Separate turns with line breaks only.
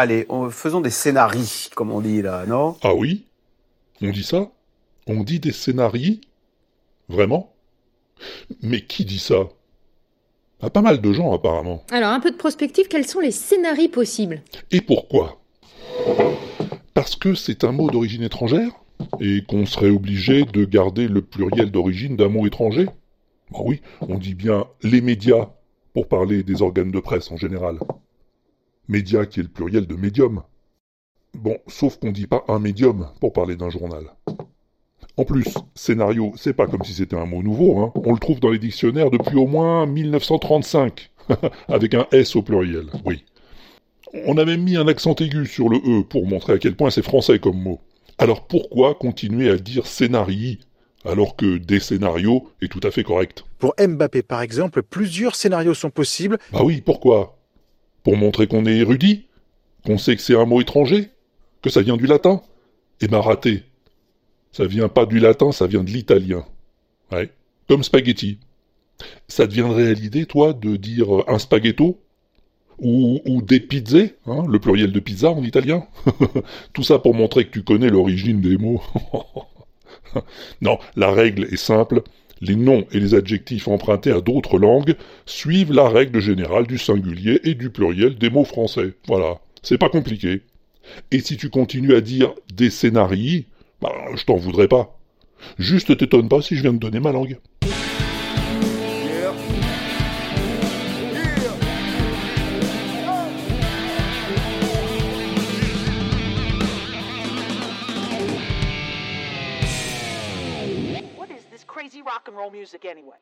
allez, faisons des scénarios, comme on dit là, non?
Ah oui? On dit ça? On dit des scénarios Vraiment? Mais qui dit ça? Ah, Pas mal de gens apparemment.
Alors, un peu de prospective, quels sont les scénarios possibles?
Et pourquoi? Parce que c'est un mot d'origine étrangère et qu'on serait obligé de garder le pluriel d'origine d'un mot étranger. Bah oui, on dit bien les médias pour parler des organes de presse en général. Média qui est le pluriel de médium. Bon, sauf qu'on dit pas un médium pour parler d'un journal. En plus, scénario, c'est pas comme si c'était un mot nouveau, hein. On le trouve dans les dictionnaires depuis au moins 1935. Avec un S au pluriel, oui. On a même mis un accent aigu sur le E pour montrer à quel point c'est français comme mot. Alors pourquoi continuer à dire scénarii alors que des scénarios est tout à fait correct?
Pour Mbappé, par exemple, plusieurs scénarios sont possibles.
Bah oui, pourquoi? Pour montrer qu'on est érudit Qu'on sait que c'est un mot étranger Que ça vient du latin Eh ben raté. Ça vient pas du latin, ça vient de l'italien. Ouais. Comme spaghetti. Ça te viendrait l'idée, toi, de dire un spaghetto ou, ou, des pizzas, hein, le pluriel de pizza en italien Tout ça pour montrer que tu connais l'origine des mots. non, la règle est simple. Les noms et les adjectifs empruntés à d'autres langues suivent la règle générale du singulier et du pluriel des mots français. Voilà. C'est pas compliqué. Et si tu continues à dire des scénarii, bah, je t'en voudrais pas. Juste t'étonne pas si je viens de donner ma langue.
Rock and roll music anyway.